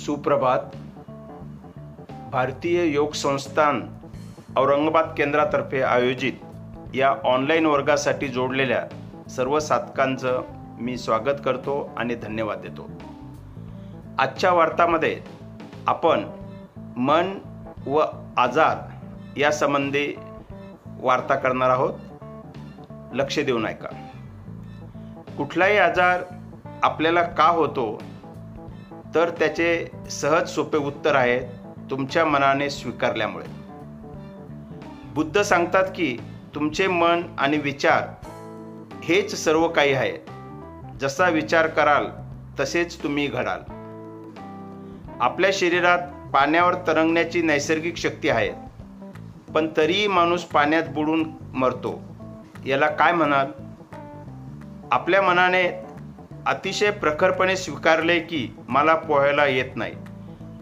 सुप्रभात. भारतीय योग संस्थान औरंगाबाद केंद्रातर्फे आयोजित या ऑनलाईन वर्गासाठी जोडलेल्या सर्व साधकांचं मी स्वागत करतो आणि धन्यवाद देतो. आजच्या वार्तामध्ये आपण मन व आजार यासंबंधी वार्ता करणार आहोत. लक्ष देऊन ऐका कुठलाही आजार आपल्याला का होतो तर त्याचे सहज सोपे उत्तर आहे तुमच्या मनाने स्वीकारल्यामुळे. बुद्ध सांगतात की तुमचे मन आणि विचार हेच सर्व काही आहे. जसा विचार कराल तसेच तुम्ही घडाल. आपल्या शरीरात पाण्यावर तरंगण्याची नैसर्गिक शक्ती आहे. पण तरीही माणूस पाण्यात बुडून मरतो. याला काय म्हणाल? आपल्या मनाने अतिशय प्रखरपणे स्वीकारले की मला पोहायला येत नाही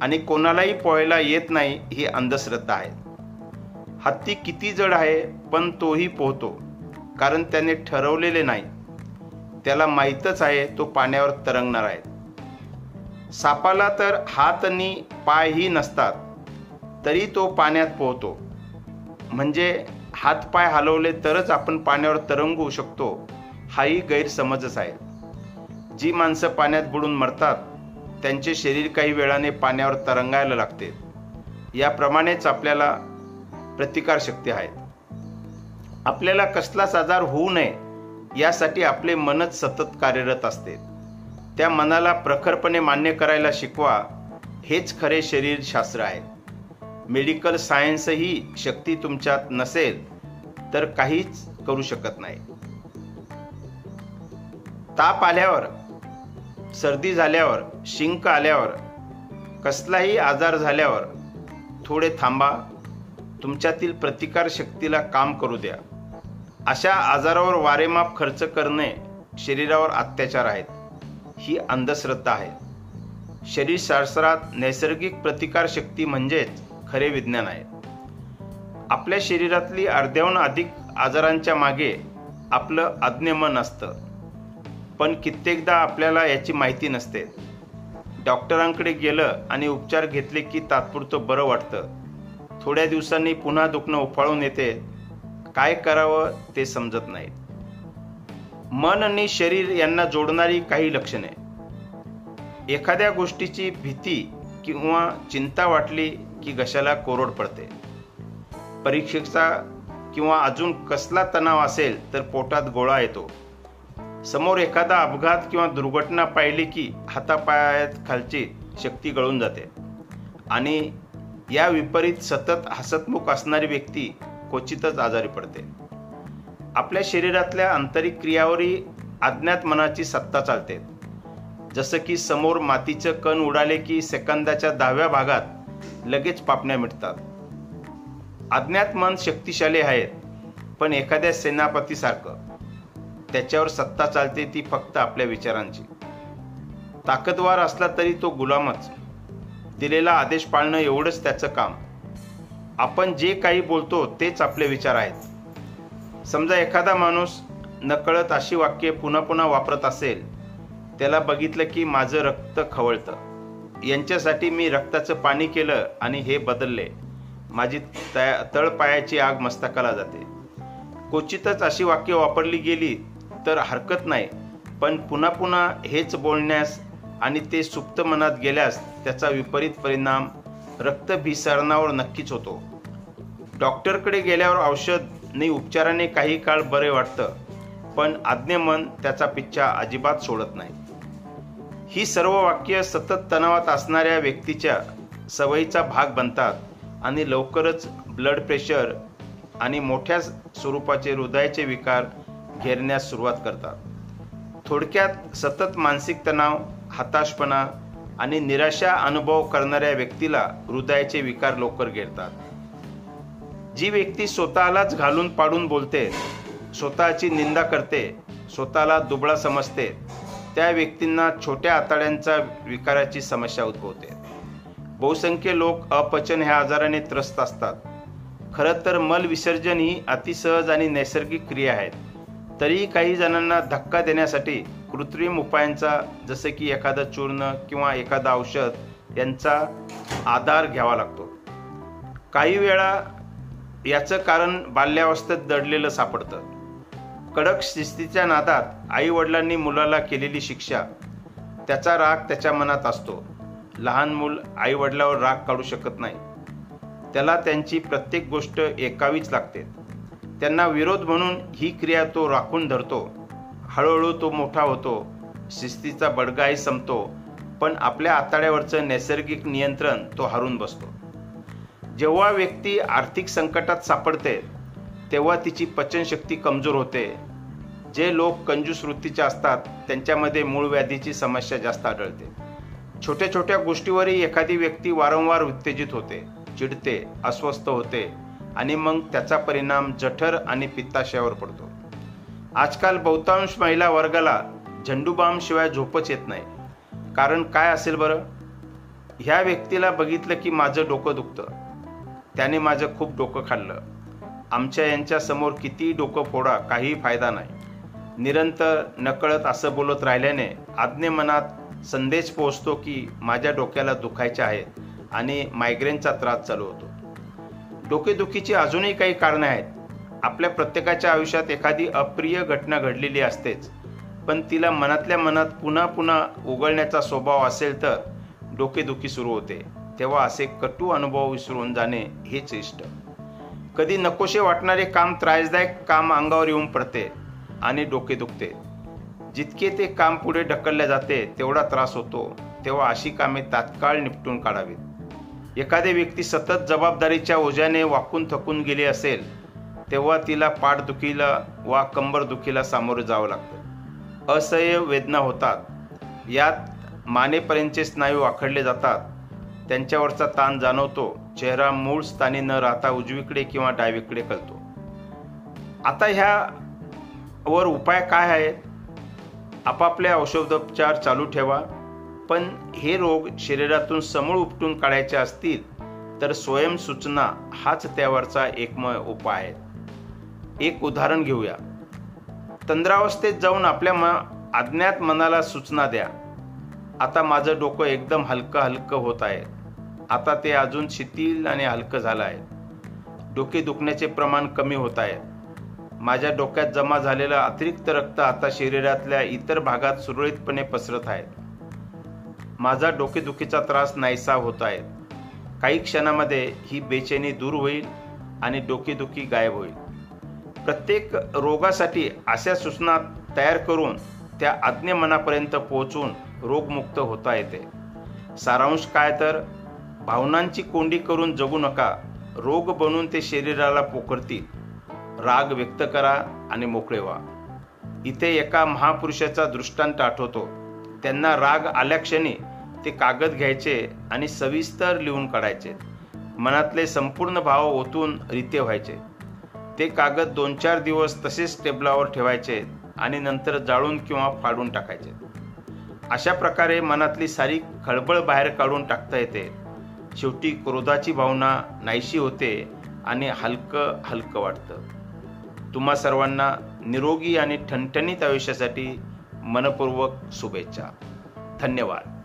आणि कोणालाही पोहायला येत नाही ही अंधश्रद्धा आहे. हत्ती किती जड आहे पण तोही पोहतो कारण त्याने ठरवलेले नाही. त्याला माहीतच आहे तो पाण्यावर तरंगणार आहे. सापाला तर हात आणि पायही नसतात तरी तो पाण्यात पोहतो. म्हणजे हात पाय हलवले तरच आपण पाण्यावर तरंगू शकतो हाही गैरसमजच आहे. जी माणसं पाण्यात बुडून मरतात त्यांचे शरीर काही वेळाने पाण्यावर तरंगायला लागते. याप्रमाणेच आपल्याला प्रतिकारशक्ती आहे आपल्याला कसलाच आजार होऊ नये यासाठी आपले मनच सतत कार्यरत असते. त्या मनाला प्रखरपणे मान्य करायला शिकवा हेच खरे शरीरशास्त्र आहे. मेडिकल सायन्स ही शक्ती तुमच्यात नसेल तर काहीच करू शकत नाही. ताप आल्यावर सर्दी झाल्यावर शिंक आल्यावर कसलाही आजार झाल्यावर थोडे थांबा. तुमच्यातील प्रतिकार शक्तीला काम करू द्या. अशा आजारावर वारेमाप खर्च करणे शरीरावर अत्याचार आहेत. ही अंधश्रद्धा आहे. शरीरशास्त्रात नैसर्गिक प्रतिकार शक्ती म्हणजेच खरे विज्ञान आहे. आपल्या शरीरातली अर्ध्याहून अधिक आजारांच्या मागे आपलं अज्ञ मन असतं. पण कित्येकदा आपल्याला याची माहिती नसते. डॉक्टरांकडे गेलं आणि उपचार घेतले की तात्पुरतं बरं वाटतं. थोड्या दिवसांनी पुन्हा दुखणं उफाळून येते. काय करावं ते समजत नाही मन आणि शरीर यांना जोडणारी काही लक्षणे. एखाद्या गोष्टीची भीती किंवा चिंता वाटली की घशाला कोरड पडते. परीक्षेचा किंवा अजून कसला तणाव असेल तर पोटात गोळा येतो. समोर एखादा अपघात किंवा दुर्घटना पाहिली की हातापायात खालची शक्ती गळून जाते. आणि या विपरीत सतत हसतमुख असणारी व्यक्ती क्वचितच आजारी पडते. आपल्या शरीरातल्या आंतरिक क्रियावरही अज्ञात मनाची सत्ता चालते. जसं की समोर मातीचं कण उडाले की सेकंदाच्या दहाव्या भागात लगेच पापण्या मिटतात. अज्ञात मन शक्तिशाली आहेत पण एखाद्या सेनापतीसारखं. त्याच्यावर सत्ता चालते ती फक्त आपल्या विचारांची. ताकदवार असला तरी तो गुलामच. दिलेला आदेश पाळणं एवढंच त्याचं काम. आपण जे काही बोलतो तेच आपले विचार आहेत. समजा एखादा माणूस नकळत अशी वाक्य पुन्हा पुन्हा वापरत असेल त्याला बघितलं की माझं रक्त खवळतं. यांच्यासाठी मी रक्ताचं पाणी केलं आणि हे बदलले. माझी तया तळपायाची आग मस्तकाला जाते. क्वचितच अशी वाक्य वापरली गेली तर हरकत नाही. पण पुन्हा पुन्हा हेच बोलण्यास आणि ते सुप्त मनात गेल्यास त्याचा विपरीत परिणाम रक्तभिसरणावर नक्कीच होतो. डॉक्टरकडे गेल्यावर औषध आणि उपचाराने काही काळ बरे वाटतं पण आज्ञमन त्याचा पिच्छा अजिबात सोडत नाही. ही सर्व वाक्य सतत तणावात असणाऱ्या व्यक्तीच्या सवयीचा भाग बनतात आणि लवकरच ब्लड प्रेशर आणि मोठ्या स्वरूपाचे हृदयाचे विकार घेरण्यास सुरुवात करतात. थोडक्यात सतत मानसिक तणाव हताशपणा आणि निराशा अनुभव करणाऱ्या व्यक्तीला हृदयाचे विकार लवकर घेरतात. जी व्यक्ती स्वतःलाच घालून पाडून बोलते स्वतःची निंदा करते स्वतःला दुबळा समजते त्या व्यक्तींना छोट्या आतड्यांचा विकाराची समस्या उद्भवते. बहुसंख्य लोक अपचन ह्या आजाराने त्रस्त असतात. खरं तर मल विसर्जन ही अतिसहज आणि नैसर्गिक क्रिया आहेत. तरी काही जणांना धक्का देण्यासाठी कृत्रिम उपायांचा जसे की एखादं चूर्ण किंवा एखादं औषध यांचा आधार घ्यावा लागतो. काही वेळा याचं कारण बाल्यावस्थेत दडलेलं सापडतं. कडक शिस्तीच्या नादात आई वडिलांनी मुलाला केलेली शिक्षा त्याचा राग त्याच्या मनात असतो. लहान मूल आई वडिलावर राग काढू शकत नाही. त्याला त्यांची प्रत्येक गोष्ट एकावीच लागते. त्यांना विरोध म्हणून ही क्रिया तो राखून धरतो. हळूहळू तो मोठा होतो. शिस्तीचा बडगाही संपतो. पण आपल्या आताड्यावरचं नैसर्गिक नियंत्रण तो हरून बसतो. जेव्हा व्यक्ती आर्थिक संकटात सापडते तेव्हा तिची पचनशक्ती कमजोर होते. जे लोक कंजूस वृत्तीचे असतात त्यांच्यामध्ये मूळ व्याधीची समस्या जास्त आढळते. छोट्या छोट्या गोष्टीवरही एखादी व्यक्ती वारंवार उत्तेजित होते चिडते अस्वस्थ होते. आणि मग त्याचा परिणाम जठर आणि पित्ताशयावर पडतो. आजकाल बहुतांश महिला वर्गाला झंडूबामशिवाय झोपच येत नाही. कारण काय असेल बरं? ह्या व्यक्तीला बघितलं की माझं डोकं दुखतं. त्याने माझं खूप डोकं खाल्लं. आमच्या यांच्या समोर किती डोकं फोडा काहीही फायदा नाही. निरंतर नकळत असं बोलत राहिल्याने आज्ञे मनात संदेश पोहोचतो की माझ्या डोक्याला दुखायचे आहेत आणि मायग्रेनचा त्रास चालू होतो. डोकेदुखीची अजूनही काही कारणं आहेत. आपल्या प्रत्येकाच्या आयुष्यात एखादी अप्रिय घटना घडलेली असतेच. पण तिला मनातल्या मनात पुन्हा पुन्हा उघडण्याचा स्वभाव असेल तर डोकेदुखी सुरू होते. तेव्हा असे कटू अनुभव विसरून जाणे हेच इष्ट कधी नकोशे वाटणारे काम त्रासदायक काम अंगावर येऊन पडते आणि डोके दुखते. जितके ते काम पुढे ढकलले जाते तेवढा त्रास होतो. तेव्हा अशी कामे तात्काळ निपटून काढावीत. एखादी व्यक्ती सतत जबाबदारीच्या ओझ्याने वाकून थकून गेली असेल तेव्हा तिला पाठदुखीला वा कंबरदुखीला सामोरं जावं लागतं. असह्य वेदना होतात. यात मानेपर्यंतचे स्नायू आखडले जातात. त्यांच्यावरचा ताण जाणवतो. चेहरा मूळ स्थानी न राहता उजवीकडे किंवा डावीकडे कळतो. आता ह्या वर उपाय काय आहेत? आपापले औषधोपचार चालू ठेवा. पण हे रोग शरीरातून समूळ उपटून काढायचे असतील तर स्वयंसूचना हाच त्यावरचा एकमय उपाय आहे. एक उदाहरण घेऊया. तंद्रावस्थेत जाऊन आपल्या म अज्ञात मनाला सूचना द्या. आता माझं डोकं एकदम हलकं हलकं होत आहे. आता ते अजून शिथिल आणि हलकं झालं आहे. डोके दुखण्याचे प्रमाण कमी होत आहे. माझ्या डोक्यात जमा झालेलं अतिरिक्त रक्त आता शरीरातल्या इतर भागात सुरळीतपणे पसरत आहे. माझा डोकेदुखीचा त्रास नाहीसा होत आहे. काही क्षणामध्ये ही बेचैनी दूर होईल आणि डोकेदुखी गायब होईल. प्रत्येक रोगासाठी अशा सूचना तयार करून त्या आज्ञे मनापर्यंत पोहोचून रोगमुक्त होता येते. सारांश काय तर भावनांची कोंडी करून जगू नका. रोग बनून ते शरीराला पोखरतील. राग व्यक्त करा आणि मोकळे व्हा. इथे एका महापुरुषाचा दृष्टांत आठवतो. त्यांना राग आल्याक्षणी ते कागद घ्यायचे आणि सविस्तर लिहून काढायचे. मनातले संपूर्ण भाव ओतून रिते व्हायचे. ते कागद दोन चार दिवस तसेच टेबलावर ठेवायचे आणि नंतर जाळून किंवा फाडून टाकायचे. अशा प्रकारे मनातली सारी खळबळ बाहेर काढून टाकता येते. शेवटी क्रोधाची भावना नाहीशी होते आणि हलकं हलकं वाटतं. तुम्हा सर्वांना निरोगी आणि ठणठणीत आयुष्यासाठी मनपूर्वक शुभेच्छा. धन्यवाद.